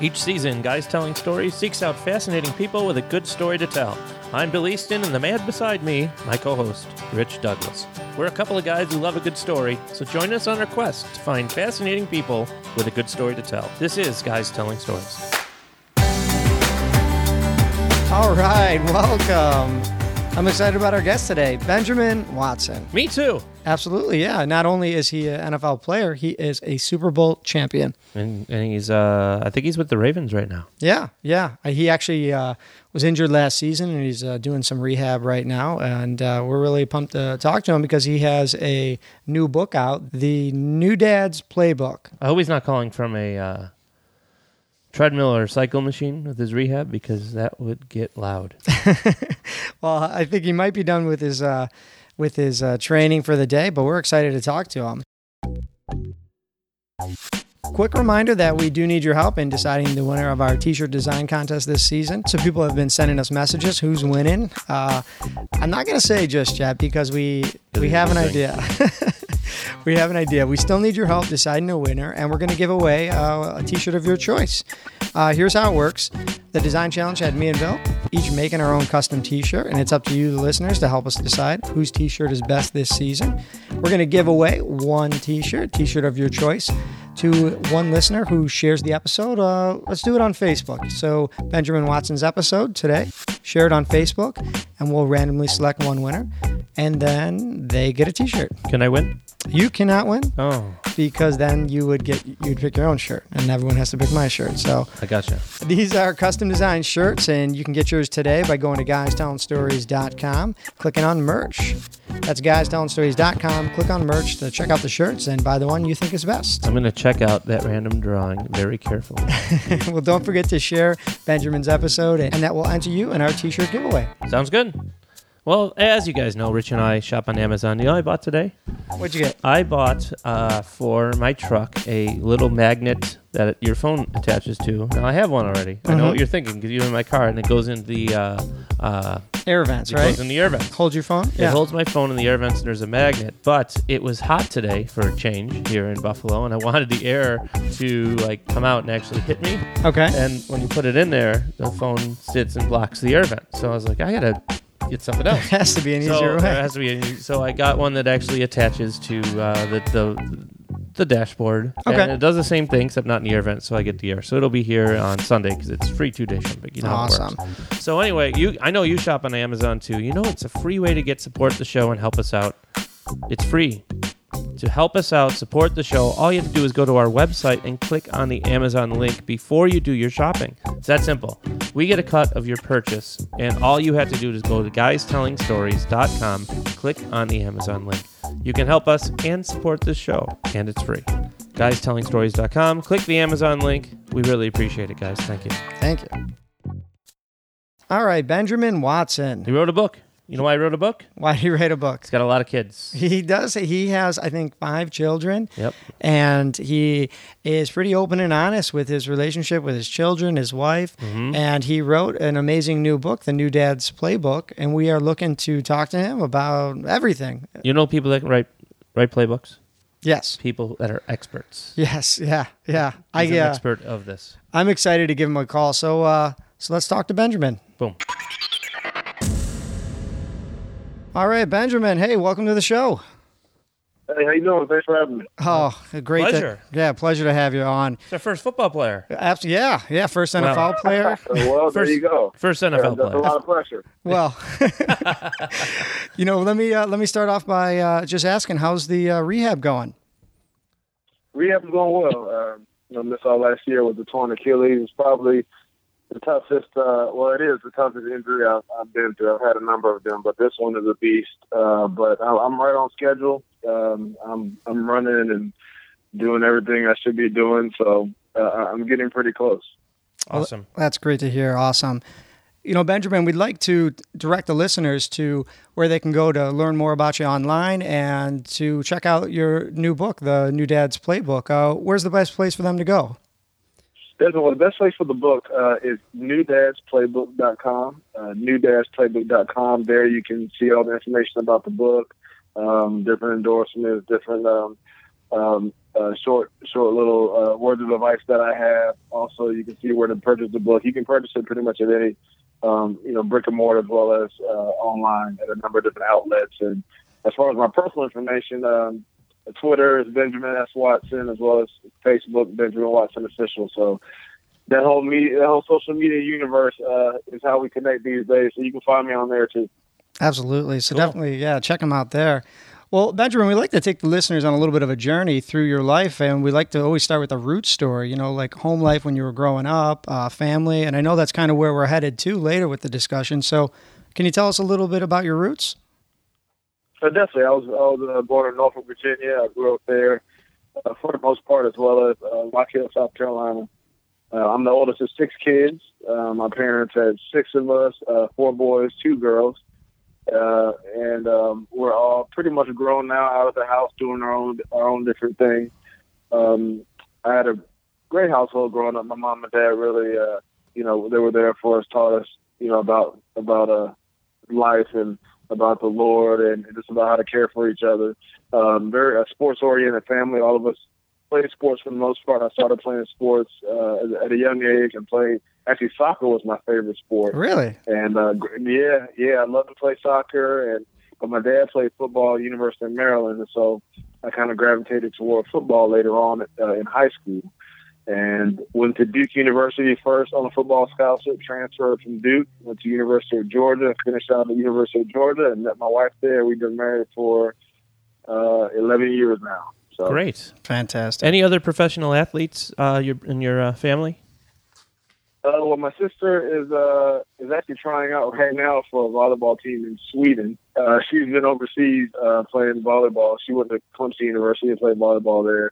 Each season, Guys Telling Stories seeks out fascinating people with a good story to tell. I'm Bill Easton, and the man beside me, my co host, Rich Douglas. We're a couple of guys who love a good story, so join us on our quest to find fascinating people with a good story to tell. This is Guys Telling Stories. All right, welcome. I'm excited about our guest today, Benjamin Watson. Me too. Absolutely, yeah. Not only is he an NFL player, he is a Super Bowl champion. And, and he's, uh, I think he's with the Ravens right now. Yeah, yeah. Uh, He actually uh, was injured last season, and he's uh, doing some rehab right now. And uh, we're really pumped to talk to him because he has a new book out, the New Dad's Playbook. I hope he's not calling from a uh, treadmill or cycle machine with his rehab because that would get loud. Well, I think he might be done with his uh, with his uh, training for the day, but we're excited to talk to him. Quick reminder that we do need your help in deciding the winner of our t-shirt design contest this season. So people have been sending us messages. Who's winning? Uh, I'm not going to say just yet because we we have an idea. we have an idea. We still need your help deciding a winner, and we're going to give away uh, a t-shirt of your choice. Uh, here's how it works. The design challenge had me and Bill each making our own custom t-shirt, and it's up to you, the listeners, to help us decide whose t-shirt is best this season. We're going to give away one t-shirt, t-shirt of your choice, to one listener who shares the episode. Uh, let's do it on Facebook. So Benjamin Watson's episode today, share it on Facebook, and we'll randomly select one winner, and then they get a t-shirt. Can I win? You cannot win Oh, because then you would get you'd pick your own shirt, and everyone has to pick my shirt. So I gotcha. these are custom designed shirts, and you can get yours today by going to guystellingstories.com, clicking on merch. That's guystellingstories.com. Click on merch to check out the shirts and buy the one you think is best. I'm going to check out that random drawing very carefully. well, don't forget to share Benjamin's episode, and that will enter you in our t shirt giveaway. Sounds good. Well, as you guys know, Rich and I shop on Amazon. You know what I bought today? What'd you get? I bought uh, for my truck a little magnet that your phone attaches to. Now I have one already. I know Mhm. what you're thinking because you're in my car and it goes in the uh, uh, Air vents, it right? goes in the air vents. Hold your phone. It holds my phone in the air vents and there's a magnet. But it was hot today for a change here in Buffalo, and I wanted the air to like come out and actually hit me. Okay. And when you put it in there, the phone sits and blocks the air vent. So I was like, I gotta get something else. has to be an so easier there way. has to be. A, so I got one that actually attaches to uh, the the the dashboard. Okay. And it does the same thing except not in the air vent. So I get the air. So it'll be here on Sunday because it's free two day shipping. You know Awesome. So anyway, you I know you shop on Amazon too. You know it's a free way to get support the show and help us out. It's free. To help us out, support the show, all you have to do is go to our website and click on the Amazon link before you do your shopping. It's that simple. We get a cut of your purchase, and all you have to do is go to guystellingstories.com, click on the Amazon link. You can help us and support this show, and it's free. Guystellingstories.com, click the Amazon link. We really appreciate it, guys. Thank you. Thank you. All right, Benjamin Watson. He wrote a book. You know why he wrote a book? Why did he write a book? He's got a lot of kids. He does. He has, I think, five children. Yep. and he is pretty open and honest with his relationship with his children, his wife, Mm-hmm. and he wrote an amazing new book, The New Dad's Playbook, and we are looking to talk to him about everything. You know people that can write write playbooks? Yes, People that are experts. yes, yeah, yeah. I He's an uh, expert of this. I'm excited to give him a call. So, uh, so let's talk to Benjamin. Boom. All right, Benjamin. Hey, welcome to the show. Hey, how you doing? Thanks for having me. Oh, great. to- Pleasure. yeah, pleasure to have you on. It's our first football player. Abs- yeah, yeah. First NFL Wow. player. Well, there First- you go. First Yeah, NFL that's a lot of pressure. Well, you know, let me uh, let me start off by uh, just asking, how's the uh, rehab going? Rehab is going well. Uh, you know, missed all last year with the torn Achilles. It's probably the toughest. Uh, well, it is the toughest injury I've, I've been through. I've had a number of them, but this one is a beast. Uh, but I, I'm right on schedule. Um, I'm I'm running and doing everything I should be doing. So uh, I'm getting pretty close. Awesome. That's great to hear. Awesome. You know, Benjamin, we'd like to direct the listeners to where they can go to learn more about you online and to check out your new book, The New Dad's Playbook. Uh, where's the best place for them to go? That's well, the best place for the book uh, is newdadsplaybook.com. Uh, newdadsplaybook.com. There you can see all the information about the book, um, different endorsements, different um, um, uh, short, short little uh, words of advice that I have, also, you can see where to purchase the book. You can purchase it pretty much at any, um, you know, brick and mortar as well as uh, online at a number of different outlets. And as far as my personal information, um, Twitter is Benjamin S. Watson, as well as Facebook Benjamin Watson Official. So that whole media, that whole social media universe uh, is how we connect these days. So you can find me on there too. Absolutely. So cool. definitely, yeah, check them out there. Well, Benjamin, we like to take the listeners on a little bit of a journey through your life, and we like to always start with a root story. You know, like home life when you were growing up, uh, family, and I know that's kind of where we're headed to later with the discussion. So, can you tell us a little bit about your roots? So definitely, I was I was uh, born in Norfolk, Virginia. I grew up there uh, for the most part, as well as uh, Rock Hill, South Carolina. Uh, I'm the oldest of six kids. Uh, my parents had six of us, uh, four boys, two girls, uh, and um, we're all pretty much grown now, out of the house, doing our own our own different thing. Um, I had a great household growing up. My mom and dad really, uh, you know, they were there for us, taught us, you know, about about uh, life and about the Lord and just about how to care for each other. Um, very a sports oriented family. All of us played sports for the most part. I started playing sports uh, at a young age and played. Actually, soccer was my favorite sport. Really? And uh, yeah, yeah, I love to play soccer. And but my dad played football at University of Maryland, and so I kind of gravitated toward football later on uh, in high school and went to Duke University first on a football scholarship, transferred from Duke, went to University of Georgia, finished out at University of Georgia, and met my wife there. We've been married for uh, 11 years now. So. Great. Fantastic. Any other professional athletes uh, in your uh, family? Uh, well, my sister is uh, is actually trying out right now for a volleyball team in Sweden. Uh, she's been overseas uh, playing volleyball. She went to Clemson University and played volleyball there.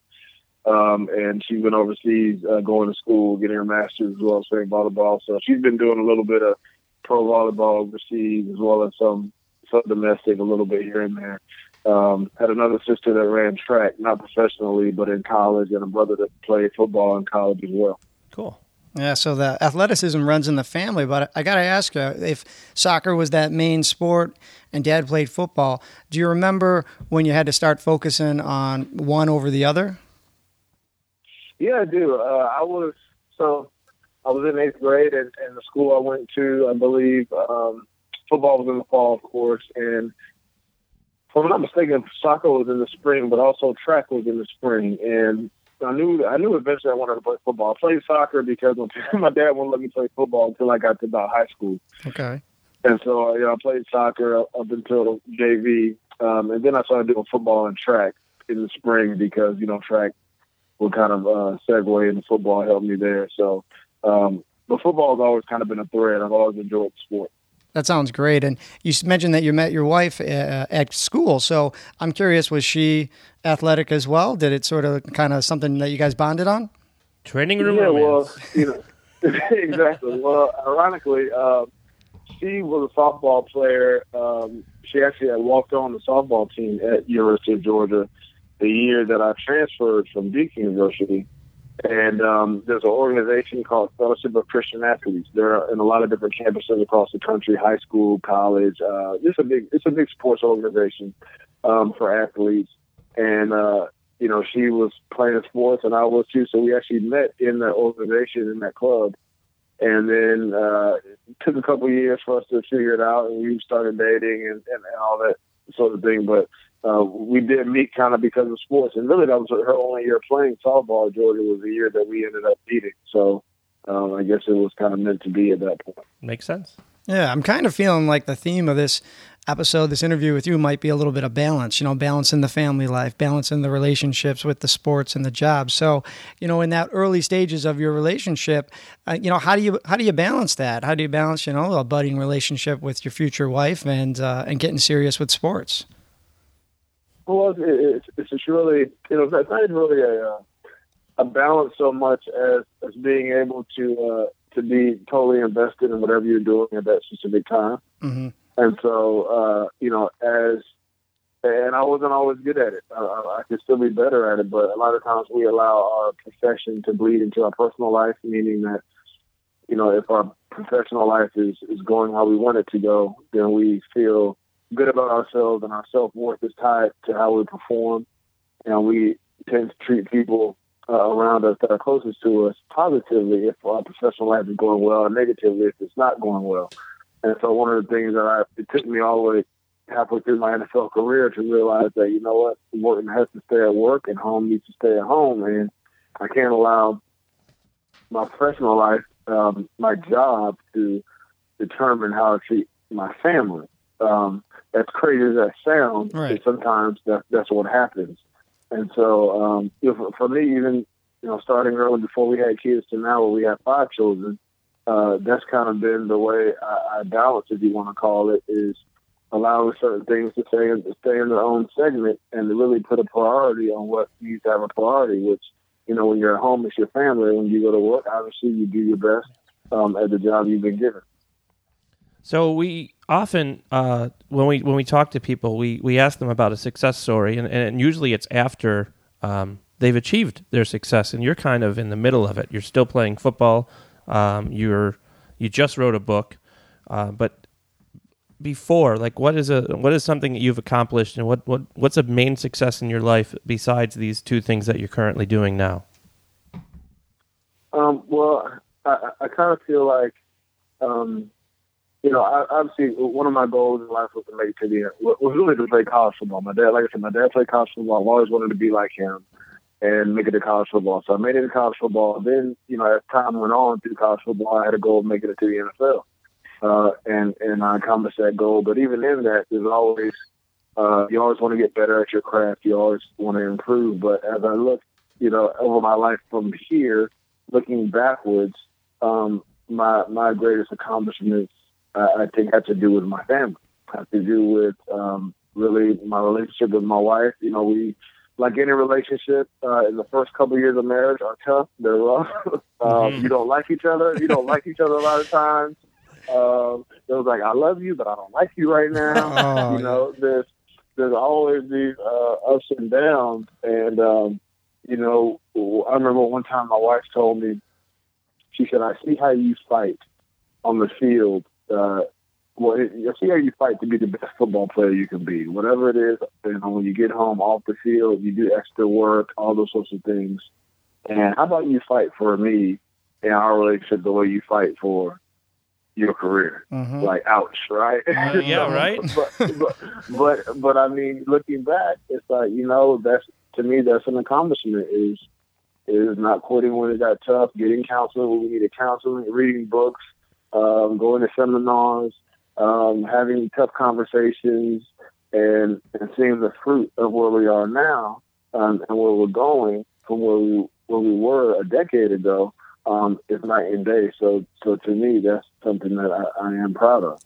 Um, and she's been overseas uh, going to school, getting her master's as well as playing volleyball. So she's been doing a little bit of pro volleyball overseas as well as some some domestic, a little bit here and there. Um, had another sister that ran track, not professionally, but in college, and a brother that played football in college as well. Cool. Yeah, so the athleticism runs in the family, but I got to ask you if soccer was that main sport and dad played football, do you remember when you had to start focusing on one over the other? Yeah, I do. Uh, I was so I was in eighth grade, and, and the school I went to, I believe, um, football was in the fall, of course, and if I'm not mistaken, soccer was in the spring, but also track was in the spring. And I knew I knew eventually I wanted to play football. I played soccer because my dad wouldn't let me play football until I got to about high school. Okay. And so you know, I played soccer up until JV, um, and then I started doing football and track in the spring because you know track would kind of uh, segue into football, help me there. So, um, but football has always kind of been a thread. I've always enjoyed the sport. That sounds great. And you mentioned that you met your wife uh, at school. So I'm curious, was she athletic as well? Did it sort of kind of something that you guys bonded on? Training room yeah, romance. well, you know, exactly. Well, ironically, uh, she was a softball player. Um, she actually had walked on the softball team at University of Georgia the year that I transferred from Duke University. And um, there's an organization called Fellowship of Christian Athletes. They're in a lot of different campuses across the country, high school, college. Uh, it's a big, it's a big sports organization um, for athletes. And uh, you know, she was playing sports, and I was too. So we actually met in that organization, in that club. And then uh, it took a couple of years for us to figure it out, and we started dating and, and all that sort of thing. But uh, we did meet kind of because of sports, and really that was her only year playing softball. Georgia was the year that we ended up meeting, so um, I guess it was kind of meant to be at that point. Makes sense. Yeah, I'm kind of feeling like the theme of this episode, this interview with you, might be a little bit of balance. You know, balance in the family life, balance in the relationships with the sports and the job. So, you know, in that early stages of your relationship, uh, you know, how do you how do you balance that? How do you balance, you know, a budding relationship with your future wife and uh, and getting serious with sports? Well, it's it's really you know it's not even really a uh, a balance so much as as being able to uh, to be totally invested in whatever you're doing at that specific time. Mm-hmm. And so uh, you know as and I wasn't always good at it. I, I could still be better at it, but a lot of times we allow our profession to bleed into our personal life, meaning that you know if our professional life is is going how we want it to go, then we feel good about ourselves and our self worth is tied to how we perform. And we tend to treat people uh, around us that are closest to us positively if our professional life is going well, and negatively if it's not going well. And so one of the things that I it took me all the way halfway through my NFL career to realize that you know what, work has to stay at work and home needs to stay at home, and I can't allow my professional life, um, my job, to determine how I treat my family. Um, as crazy as that sounds, Right. sometimes that, that's what happens. And so, um, you know, for, for me, even you know, starting early before we had kids to now, where we have five children, uh, that's kind of been the way I, I balance, if you want to call it, is allowing certain things to stay in, to stay in their own segment and to really put a priority on what needs to have a priority. Which, you know, when you're at home, it's your family. When you go to work, obviously, you do your best um, at the job you've been given. So we often, uh, when we when we talk to people, we we ask them about a success story, and, and usually it's after um, they've achieved their success, and you're kind of in the middle of it. You're still playing football. Um, you're you just wrote a book, uh, but before, like, what is a what is something that you've accomplished, and what what what's a main success in your life besides these two things that you're currently doing now? Um, well, I, I kind of feel like, um, you know, I, obviously one of my goals in life was to make it to the end, was really to play college football. My dad, like I said, my dad played college football. I've always wanted to be like him and make it to college football. So I made it to college football. Then, you know, as time went on through college football, I had a goal of making it to the NFL. Uh, and, and I accomplished that goal. But even in that, there's always, uh, you always want to get better at your craft. You always want to improve. But as I look, you know, over my life from here, looking backwards, um, my my greatest accomplishments I think had to do with my family. Had to do with um, really my relationship with my wife. You know, we like any relationship uh, in the first couple of years of marriage are tough. They're rough. um, Mhm. You don't like each other. You don't like each other a lot of times. Um, it was like I love you, but I don't like you right now. Oh, you know, there's there's always these uh, ups and downs, and um, you know, I remember one time my wife told me, she said, "I see how you fight on the field. Uh, well, I see how you fight to be the best football player you can be. Whatever it is, you know, when you get home off the field, you do extra work, all those sorts of things. And how about you fight for me in our relationship the way you fight for your career? Mhm. Like, ouch, right? Yeah, right. but, but but but I mean, looking back, it's like you know that's to me that's an accomplishment is is not quitting when it got tough, getting counseling when we needed counseling, reading books, um, going to seminars, um, having tough conversations, and and seeing the fruit of where we are now um, and where we're going from where we where we were a decade ago um, is night and day. So so to me, that's something that I, I am proud of.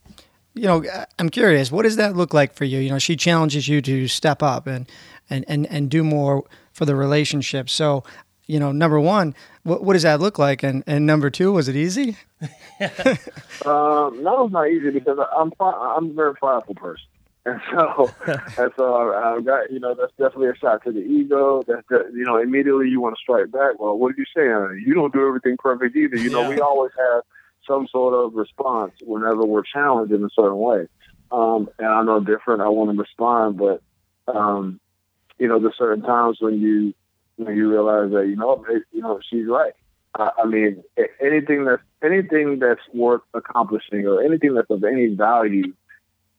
you know, I'm curious, what does that look like for you? You know, she challenges you to step up and and and, and do more for the relationship. So, you know, number one, what, what does that look like? And and number two, was it easy? Um, that was not easy because I'm I'm a very prideful person, and so and so I, I got you know that's definitely a shot to the ego. That's the, you know immediately you want to strike back. Well, what are you saying? You don't do everything perfect either. You know Yeah. we always have some sort of response whenever we're challenged in a certain way. Um, and I know different. I want to respond, but um, you know there's certain times when you when you realize that you know you know she's right. I I mean, anything that's anything that's worth accomplishing or anything that's of any value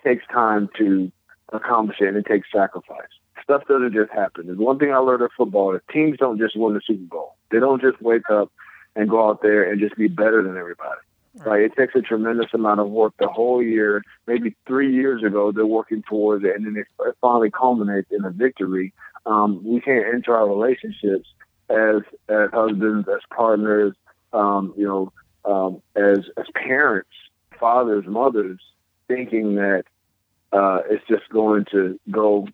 takes time to accomplish it, and it takes sacrifice. Stuff doesn't just happen. There's one thing I learned in football: is teams don't just win the Super Bowl. They don't just wake up and go out there and just be better than everybody. Right? It takes a tremendous amount of work the whole year. Maybe three years ago, they're working towards it, and then it finally culminates in a victory. Um, we can't enter our relationships as as husbands, as partners, um, you know, um, as as parents, fathers, mothers, thinking that uh, it's just going to go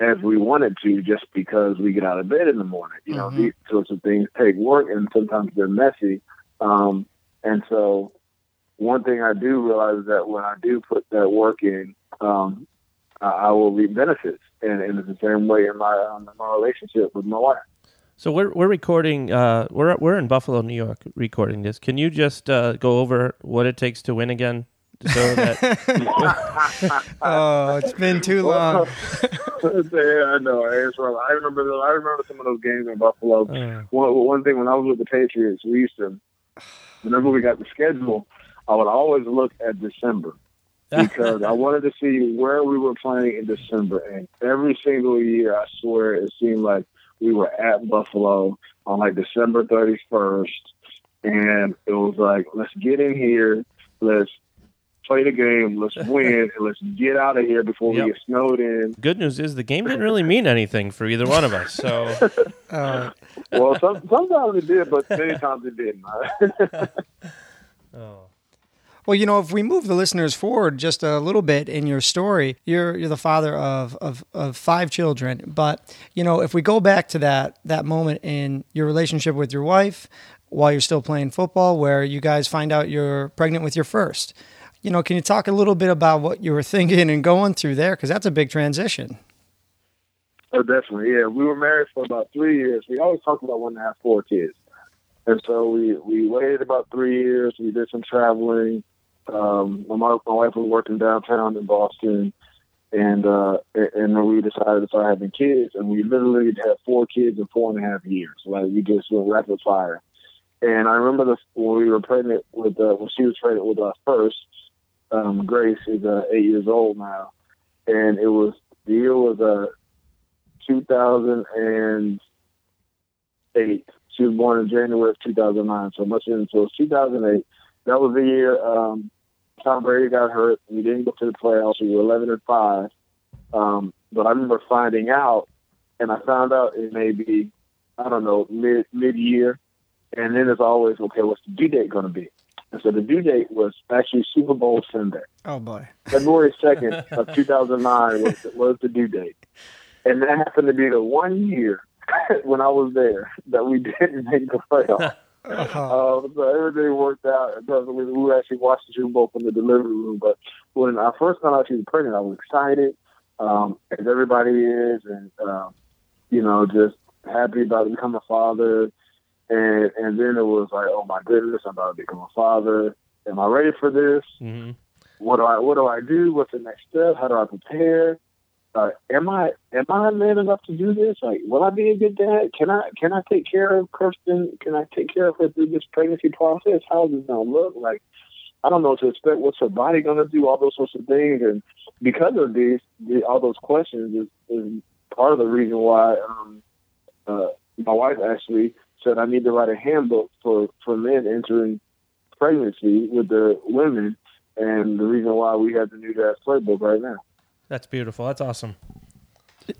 as we want it to, just because we get out of bed in the morning. You know, Mhm. these sorts of things take work, and sometimes they're messy. Um, and so, one thing I do realize is that when I do put that work in, um, I, I will reap benefits, and, and it's the same way in my um, my relationship with my wife. So we're we're recording. Uh, we're we're in Buffalo, New York, recording this. Can you just uh, go over what it takes to win again? so that Oh, it's been too long. yeah, I know. It's wrong. I remember. I remember some of those games in Buffalo. uh, One, one thing when I was with the Patriots, we used to. Whenever we got the schedule, I would always look at December because I wanted to see where we were playing in December. And every single year, I swear, it seemed like we were at Buffalo on like December 31st. And it was like, let's get in here, let's play the game, let's win, and let's get out of here before Yep. we get snowed in. good news is the game didn't really mean anything for either one of us. So Uh, Well, some, sometimes it did, but many times it didn't. oh. Well, you know, if we move the listeners forward just a little bit in your story, you're you're the father of, of, of five children. But you know, if we go back to that that moment in your relationship with your wife while you're still playing football, where you guys find out you're pregnant with your first, you know, can you talk a little bit about what you were thinking and going through there? Because that's a big transition. Oh, definitely. Yeah, we were married for about three years. We always talked about wanting to have four kids, and so we we waited about three years. We did some traveling. Um, my my wife was working downtown in Boston, and uh, and we decided to start having kids, and we literally had four kids in four and a half years. Like we just went rapid fire. And I remember the, when we were pregnant with uh, when she was pregnant with us first. Um, Grace is uh, eight years old now, and it was the year was uh, 2008. She was born in January of 2009, so much in so it 2008. That was the year um, Tom Brady got hurt. We didn't go to the playoffs. We were 11 and five. Um, but I remember finding out, and I found out it may be, I don't know, mid mid year, and then it's always okay. What's the due date going to be? And so the due date was actually Super Bowl Sunday. Oh boy. February 2nd of 2009 was, was the due date. And that happened to be the one year when I was there that we didn't make the playoffs. Uh-huh. Uh, so everything worked out. We, we actually watched the Super Bowl from the delivery room. But when I first found out she was pregnant, I was excited, um, as everybody is, and um, you know, just happy about becoming a father. And and then it was like, oh my goodness, I'm about to become a father. Am I ready for this? hmm what do I what do I do? What's the next step? How do I prepare? Uh, am I am I man enough to do this? Like, will I be a good dad? Can I can I take care of Kirsten? Can I take care of her through this pregnancy process? How is it gonna look? Like, I don't know to expect. What's her body gonna do? All those sorts of things. And because of these, the, all those questions is, is part of the reason why um, uh, my wife actually said I need to write a handbook for for men entering pregnancy with the women and the reason why we have the new dad's playbook right now. That's beautiful. That's awesome.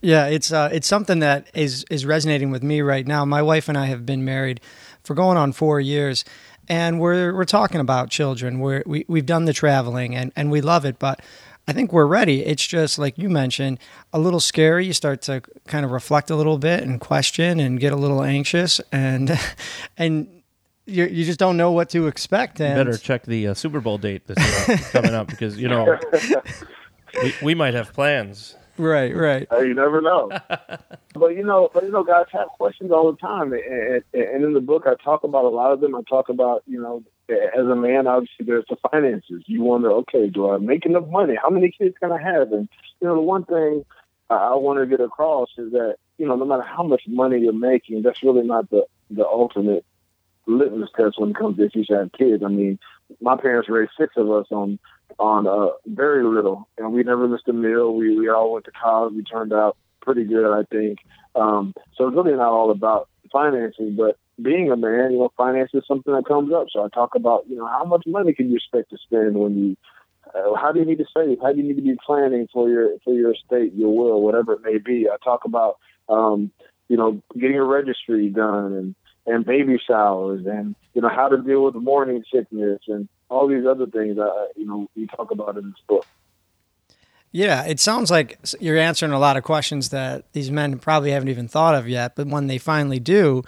Yeah, it's uh, it's something that is is resonating with me right now. My wife and I have been married for going on four years, and we're we're talking about children. We're, we we've done the traveling and and we love it, but I think we're ready. It's just like you mentioned, a little scary. You start to kind of reflect a little bit and question and get a little anxious, and and you you just don't know what to expect. You And better check the uh, Super Bowl date that's coming up because you know we, we might have plans. right, right. Hey, you never know. but you know, but you know, guys have questions all the time, and, and, and in the book, I talk about a lot of them. I talk about, you know, as a man, obviously there's the finances. You wonder, okay, do I make enough money? How many kids can I have? And you know, the one thing I, I want to get across is that you know, no matter how much money you're making, that's really not the the ultimate litmus test when it comes to if you should have kids. I mean, my parents raised six of us on on uh, very little, and we never missed a meal. We we all went to college. We turned out pretty good, I think. Um, so it's really not all about finances, but being a man, you know, finance is something that comes up. So I talk about, you know, how much money can you expect to spend when you, uh, how do you need to save? How do you need to be planning for your for your estate, your will, whatever it may be? I talk about, um, you know, getting a registry done and and baby showers and you know how to deal with morning sickness and all these other things. Uh, you know, we talk about in this book. Yeah, it sounds like you're answering a lot of questions that these men probably haven't even thought of yet. But when they finally do,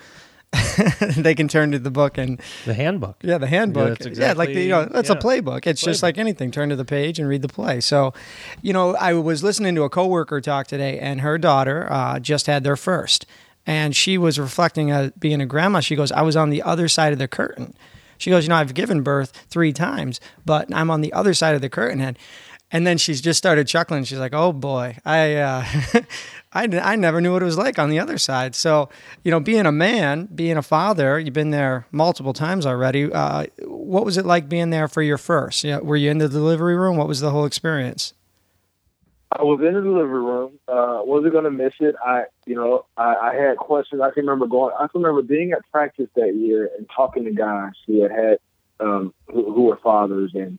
they can turn to the book and The handbook. yeah, the handbook. that's yeah, like the, you know, exactly- that's a playbook. It's just like anything. Turn to the page and read the play. So, you know, I was listening to a coworker talk today, and her daughter uh, just had their first, and she was reflecting on being a grandma. She goes, "I was on the other side of the curtain." She goes, you know, I've given birth three times, but I'm on the other side of the curtain. head. and then she's just started chuckling. She's like, oh boy, I, uh, I, I never knew what it was like on the other side. So, you know, being a man, being a father, you've been there multiple times already. Uh, what was it like being there for your first? Were you in the delivery room? What was the whole experience? I was in the delivery room. Uh, wasn't gonna miss it. I, you know, I, I had questions. I can remember going. I can remember being at practice that year and talking to guys who had had um, who, who were fathers, and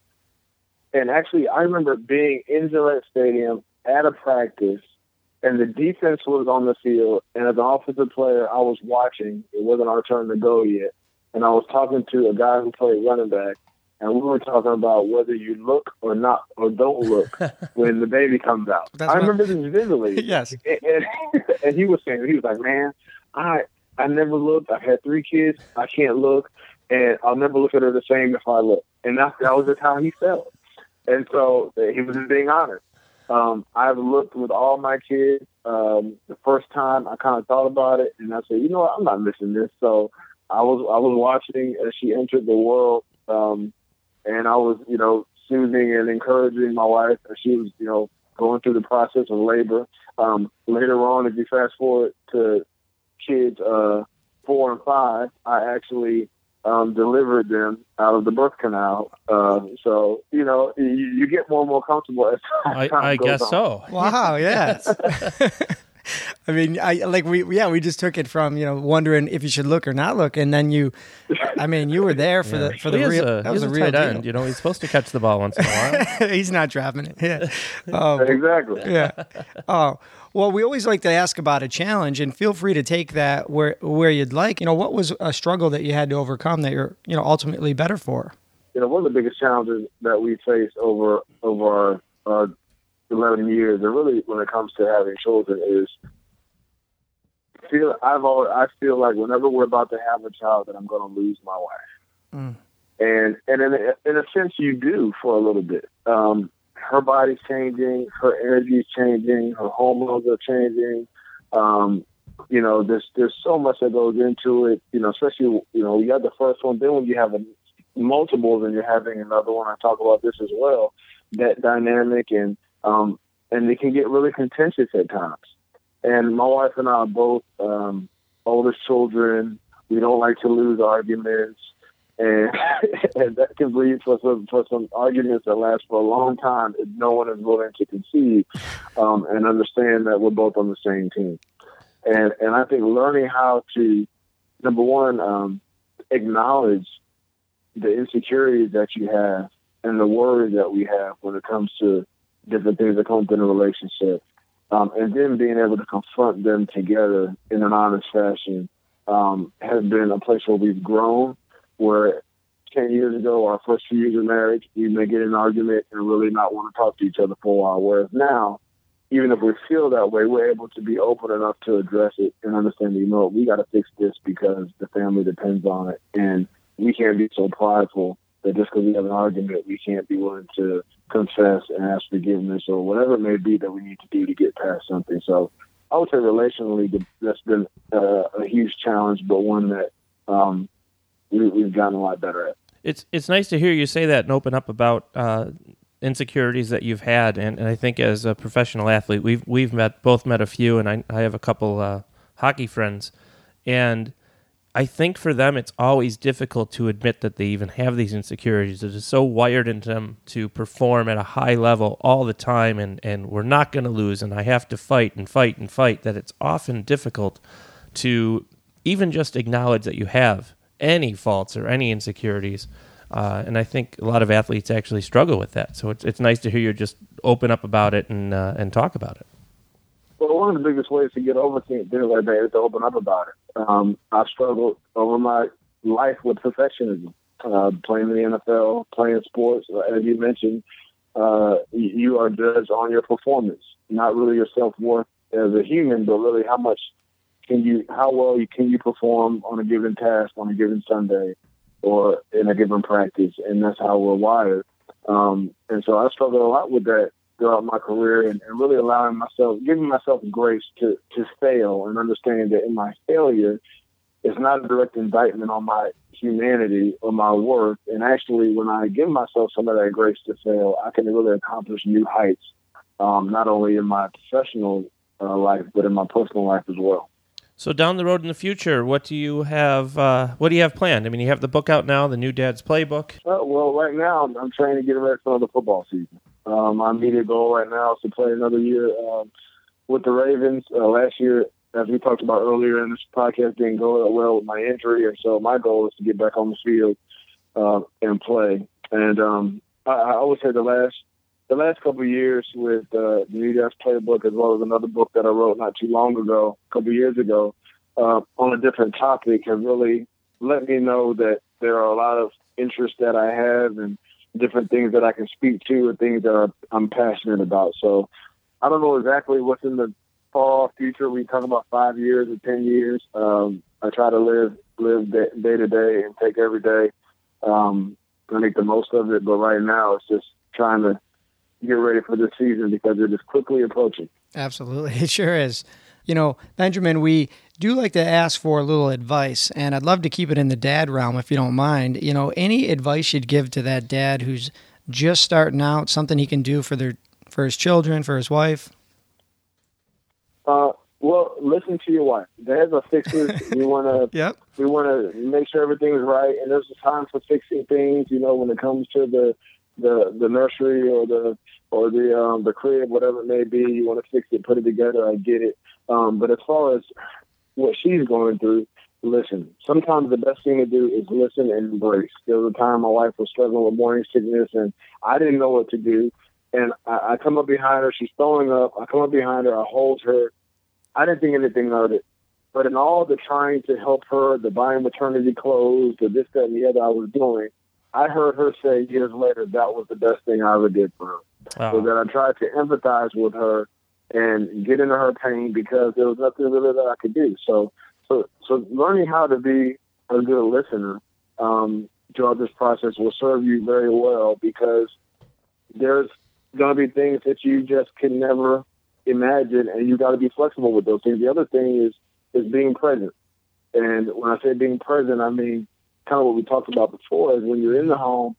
and actually, I remember being in Gillette Stadium at a practice, and the defense was on the field, and as an offensive player, I was watching. It wasn't our turn to go yet, and I was talking to a guy who played running back, and we were talking about whether you look or not or don't look when the baby comes out. That's I what- remember this vividly. yes. and, and, and he was saying he was like, "Man, I I never looked. I had three kids. I can't look, and I'll never look at her the same if I look." And that that was just how he felt. And so uh, he was just being honest. Um, I've looked with all my kids. Um, the first time I kind of thought about it, and I said, "You know what? I'm not missing this." So I was I was watching as she entered the world. Um, and I was, you know, soothing and encouraging my wife as she was, you know, going through the process of labor. Um, later on, if you fast forward to kids uh, four and five, I actually um, delivered them out of the birth canal. Uh, so, you know, you, you get more and more comfortable as time I, time I goes guess on. so. Wow. Yes. I mean, I like we yeah we just took it from you know wondering if you should look or not look, and then you, I mean, you were there for the for the he is real. a, that was a a real tight deal. end. You know, he's supposed to catch the ball once in a while. He's not dropping it. Yeah. Oh, Exactly. yeah. Oh, well, we always like to ask about a challenge, and feel free to take that where where you'd like. You know, what was a struggle that you had to overcome that you're you know ultimately better for? you know, one of the biggest challenges that we face over over our uh, 11 years, and really when it comes to having children, is feel I've always, I feel like whenever we're about to have a child, that I'm going to lose my wife, Mm. and and in a, in a sense, you do for a little bit. Um, her body's changing, her energy's changing, her hormones are changing. Um, you know, there's there's so much that goes into it. You know, especially you know you have the first one, then when you have a multiples and you're having another one. I talk about this as well. That dynamic and um, and it can get really contentious at times. And my wife and I are both um, oldest children. We don't like to lose arguments, and, and that can lead for some for some arguments that last for a long time if no one is willing to concede um, and understand that we're both on the same team. And and I think learning how to number one um, acknowledge the insecurities that you have and the worries that we have when it comes to different things that come up in a relationship. Um, and then being able to confront them together in an honest fashion um, has been a place where we've grown. Where 10 years ago, our first few years of marriage, we may get in an argument and really not want to talk to each other for a while. Whereas now, even if we feel that way, we're able to be open enough to address it and understand, that, you know, we got to fix this because the family depends on it. And we can't be so prideful that just because we have an argument, we can't be willing to confess and ask forgiveness or whatever it may be that we need to do to get past something. So I would say relationally, that's been uh, a huge challenge, but one that um, we, we've gotten a lot better at. it's it's nice to hear you say that and open up about uh, insecurities that you've had, and, and I think as a professional athlete, we've we've met both met a few, and I I have a couple uh, hockey friends, and I think for them it's always difficult to admit that they even have these insecurities. It is so wired into them to perform at a high level all the time, and and we're not going to lose, and I have to fight and fight and fight. That it's often difficult to even just acknowledge that you have any faults or any insecurities. Uh, and I think a lot of athletes actually struggle with that. So it's it's nice to hear you just open up about it and uh, and talk about it. Well, one of the biggest ways to get over things like that is to open up about it. Um, I've struggled over my life with perfectionism, uh, playing in the NFL, playing sports. As you mentioned, uh, you are judged on your performance, not really your self worth as a human, but really how much can you, how well you can you perform on a given task on a given Sunday or in a given practice, and that's how we're wired. Um, and so I struggled a lot with that throughout my career and, and really allowing myself, giving myself grace to, to fail and understanding that in my failure, it's not a direct indictment on my humanity or my worth. And actually, when I give myself some of that grace to fail, I can really accomplish new heights, um, not only in my professional uh, life, but in my personal life as well. So down the road in the future, what do you have? Uh, what do you have planned? I mean, you have the book out now, the New Dad's Playbook. Uh, well, right now I'm, I'm trying to get ready for the football season. Um, my immediate goal right now is to play another year um, with the Ravens. Uh, last year, as we talked about earlier in this podcast, didn't go well with my injury, and so my goal is to get back on the field uh, and play. And um, I, I always say the last the last couple of years with uh, the New Playbook, as well as another book that I wrote not too long ago, a couple of years ago, uh, on a different topic, have really let me know that there are a lot of interests that I have and different things that I can speak to and things that I'm passionate about. So I don't know exactly what's in the far future. We talk about five years or ten years. Um, I try to live live day to day and take every day um, and make the most of it. But right now, it's just trying to get ready for the season because it is quickly approaching. Absolutely, it sure is. You know, Benjamin, we do you like to ask for a little advice, and I'd love to keep it in the dad realm if you don't mind. You know, any advice you'd give to that dad who's just starting out, something he can do for their for his children, for his wife? Uh, well, listen to your wife. Dads are fixers. we want to. Yep. We want to make sure everything is right, and there's a time for fixing things. You know, when it comes to the the the nursery or the or the um, the crib, whatever it may be, you want to fix it, put it together. I get it. Um, but as far as what she's going through, listen. Sometimes the best thing to do is listen and embrace. There was a time my wife was struggling with morning sickness, and I didn't know what to do. And I, I come up behind her. She's throwing up. I come up behind her. I hold her. I didn't think anything of it. But in all the trying to help her, the buying maternity clothes, the this, that, and the other I was doing, I heard her say years later that was the best thing I ever did for her. Wow. So that I tried to empathize with her and get into her pain because there was nothing really that I could do. So, so, so learning how to be a good listener um, throughout this process will serve you very well because there's going to be things that you just can never imagine, and you got to be flexible with those things. The other thing is is being present, and when I say being present, I mean kind of what we talked about before. Is when you're in the home,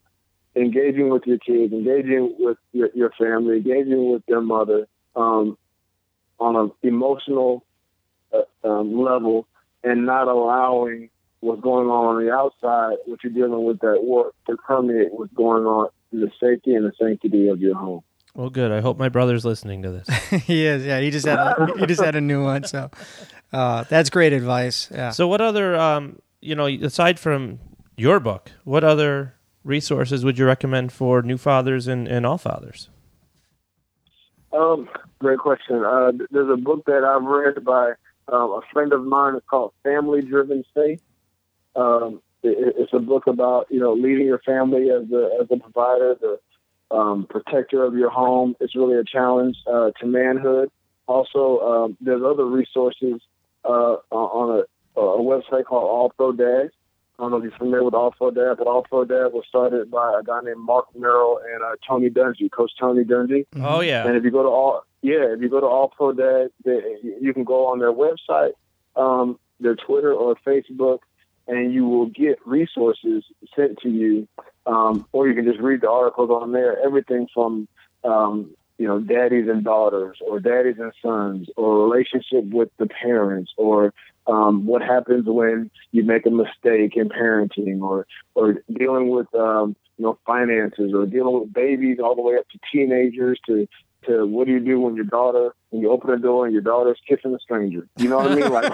engaging with your kids, engaging with your, your family, engaging with their mother um, on an emotional uh, um, level, and not allowing what's going on on the outside, what you're dealing with at work, to permeate what's going on in the safety and the sanctity of your home. Well, good. I hope my brother's listening to this. he is. Yeah, he just had a, he just had a new one. So uh, that's great advice. Yeah. So, what other, um, you know, aside from your book, what other resources would you recommend for new fathers and, and all fathers? Um, great question. Uh, there's a book that I've read by um, a friend of mine. It's called Family Driven Faith. Um, it, it's a book about you know leading your family as a as a provider, the um, protector of your home. It's really a challenge uh, to manhood. Also, um, there's other resources uh, on a, a website called All Pro Dads. I don't know if you're familiar with All Pro Dad, but All Pro Dad was started by a guy named Mark Merrill and uh, Tony Dungy, Coach Tony Dungy. Oh, yeah. And if you go to all, yeah, if you go to All Pro Dad, they, you can go on their website, um, their Twitter or Facebook, and you will get resources sent to you, um, or you can just read the articles on there. Everything from um, you know, daddies and daughters, or daddies and sons, or relationship with the parents, or um, what happens when you make a mistake in parenting, or or dealing with um, you know finances, or dealing with babies all the way up to teenagers to to what do you do when your daughter when you open the door and your daughter's kissing a stranger? You know what I mean? Like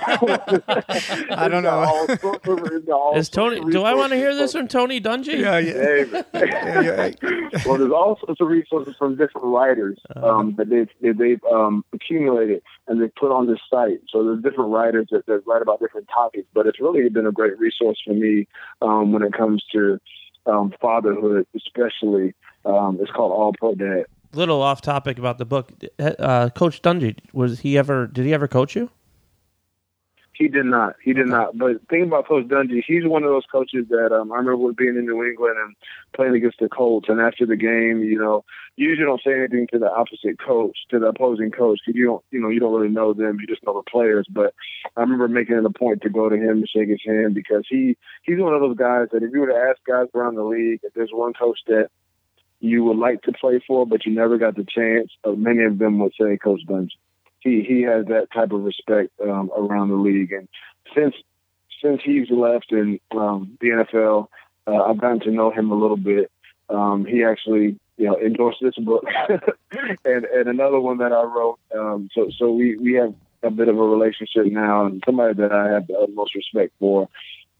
I don't know. Is Tony? Do I want to hear this from Tony Dungy? Yeah, yeah. yeah, yeah. well, there's all sorts of resources from different writers um, that they've that they've um, accumulated and they put on this site. So there's different writers that, that write about different topics, but it's really been a great resource for me um, when it comes to um, fatherhood, especially. Um, it's called All Pro Dad little off topic about the book. Uh, coach Dungy was he ever? Did he ever coach you? He did not. He did not. But think about Coach Dungy. He's one of those coaches that um, I remember being in New England and playing against the Colts. And after the game, you know, you usually don't say anything to the opposite coach, to the opposing coach, because you don't, you know, you don't really know them. You just know the players. But I remember making it a point to go to him and shake his hand because he he's one of those guys that if you were to ask guys around the league, if there's one coach that you would like to play for, but you never got the chance, uh, many of them would say Coach Dungy he he has that type of respect um, around the league. And since since he's left in um, the NFL, uh, I've gotten to know him a little bit. Um, he actually you know endorsed this book and and another one that I wrote. Um, so so we we have a bit of a relationship now, and somebody that I have the utmost respect for.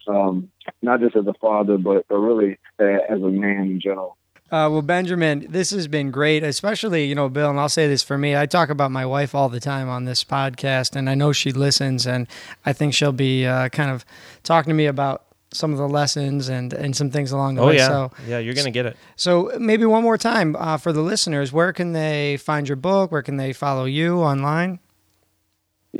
Um, not just as a father, but, but really as a man in general. Uh, well, Benjamin, this has been great, especially, you know, Bill, and I'll say this for me. I talk about my wife all the time on this podcast, and I know she listens, and I think she'll be uh, kind of talking to me about some of the lessons and, and some things along the oh, way. yeah. So, yeah, you're going to get it. so maybe one more time uh, for the listeners, where can they find your book? Where can they follow you online?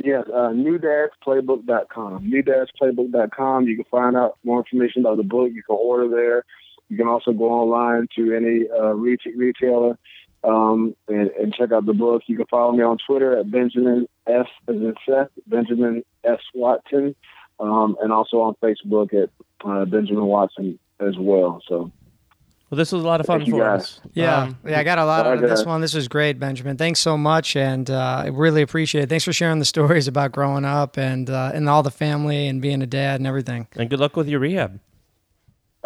Yes, uh, newdadsplaybook.com. Newdadsplaybook.com. You can find out more information about the book. You can order there. You can also go online to any uh, retailer um, and, and, check out the book. You can follow me on Twitter at Benjamin S. as in Seth, Benjamin S. Watson, um, and also on Facebook at uh, Benjamin Watson as well. So. Well, this was a lot of fun Thank for guys. us. Yeah, Um, yeah, I got a lot out of this one. This was great, Benjamin. Thanks so much, and uh, I really appreciate it. Thanks for sharing the stories about growing up and uh, and all the family and being a dad and everything. and good luck with your rehab.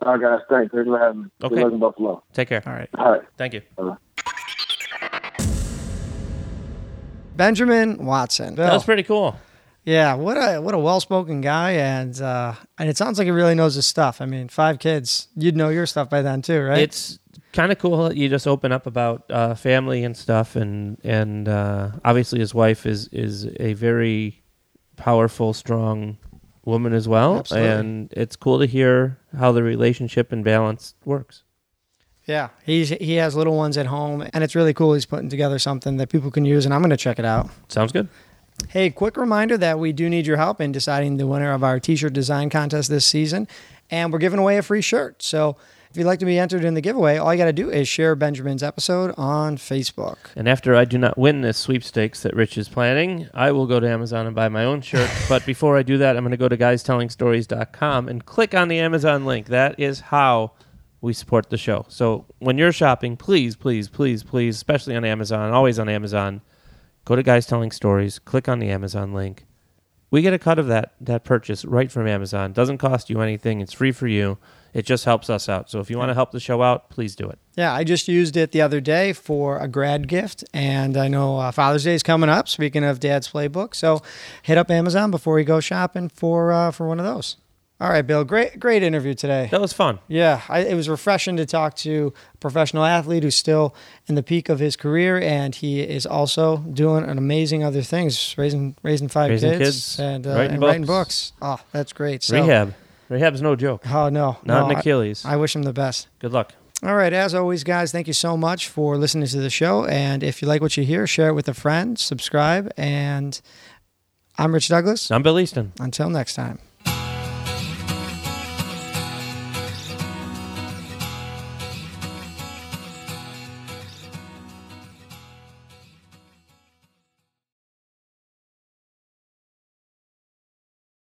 All right, guys. Thanks. Thanks for having me. Okay. Good luck in Buffalo. Take care. All right, All right. Thank you. Benjamin Watson. That was pretty cool. Yeah, what a what a well spoken guy, and uh, and it sounds like he really knows his stuff. I mean, five kids, you'd know your stuff by then too, right? It's kind of cool that you just open up about uh, family and stuff, and and uh, obviously his wife is is a very powerful, strong woman as well, Absolutely. and it's cool to hear how the relationship and balance works. yeah, he's he has little ones at home, and it's really cool. He's putting together something that people can use, and I'm going to check it out. Sounds good. Hey, quick reminder that we do need your help in deciding the winner of our t-shirt design contest this season, and we're giving away a free shirt. So. If you'd like to be entered in the giveaway, all you got to do is share Benjamin's episode on Facebook. And after I do not win this sweepstakes that Rich is planning, I will go to Amazon and buy my own shirt. but before I do that, I'm going to go to guystellingstories.com and click on the Amazon link. That is how we support the show. So when you're shopping, please, please, please, please, especially on Amazon, always on Amazon, go to Guys Telling Stories, click on the Amazon link. We get a cut of that that purchase right from Amazon. Doesn't cost you anything. It's free for you. It just helps us out. So if you want to help the show out, please do it. Yeah, I just used it the other day for a grad gift, and I know uh, Father's Day is coming up. Speaking of Dad's Playbook, so hit up Amazon before you go shopping for uh, for one of those. All right, Bill, great great interview today. That was fun. Yeah, I, it was refreshing to talk to a professional athlete who's still in the peak of his career, and he is also doing an amazing other things, raising raising five Raising kids, kids, and, uh, writing and writing books. books. Oh, that's great. So, Rehab. Rehab's no joke. Oh no, Not no, an I- Achilles. I wish him the best. Good luck. All right, as always, guys, thank you so much for listening to the show. And if you like what you hear, share it with a friend, subscribe. And I'm Rich Douglas. I'm Bill Easton. Until next time.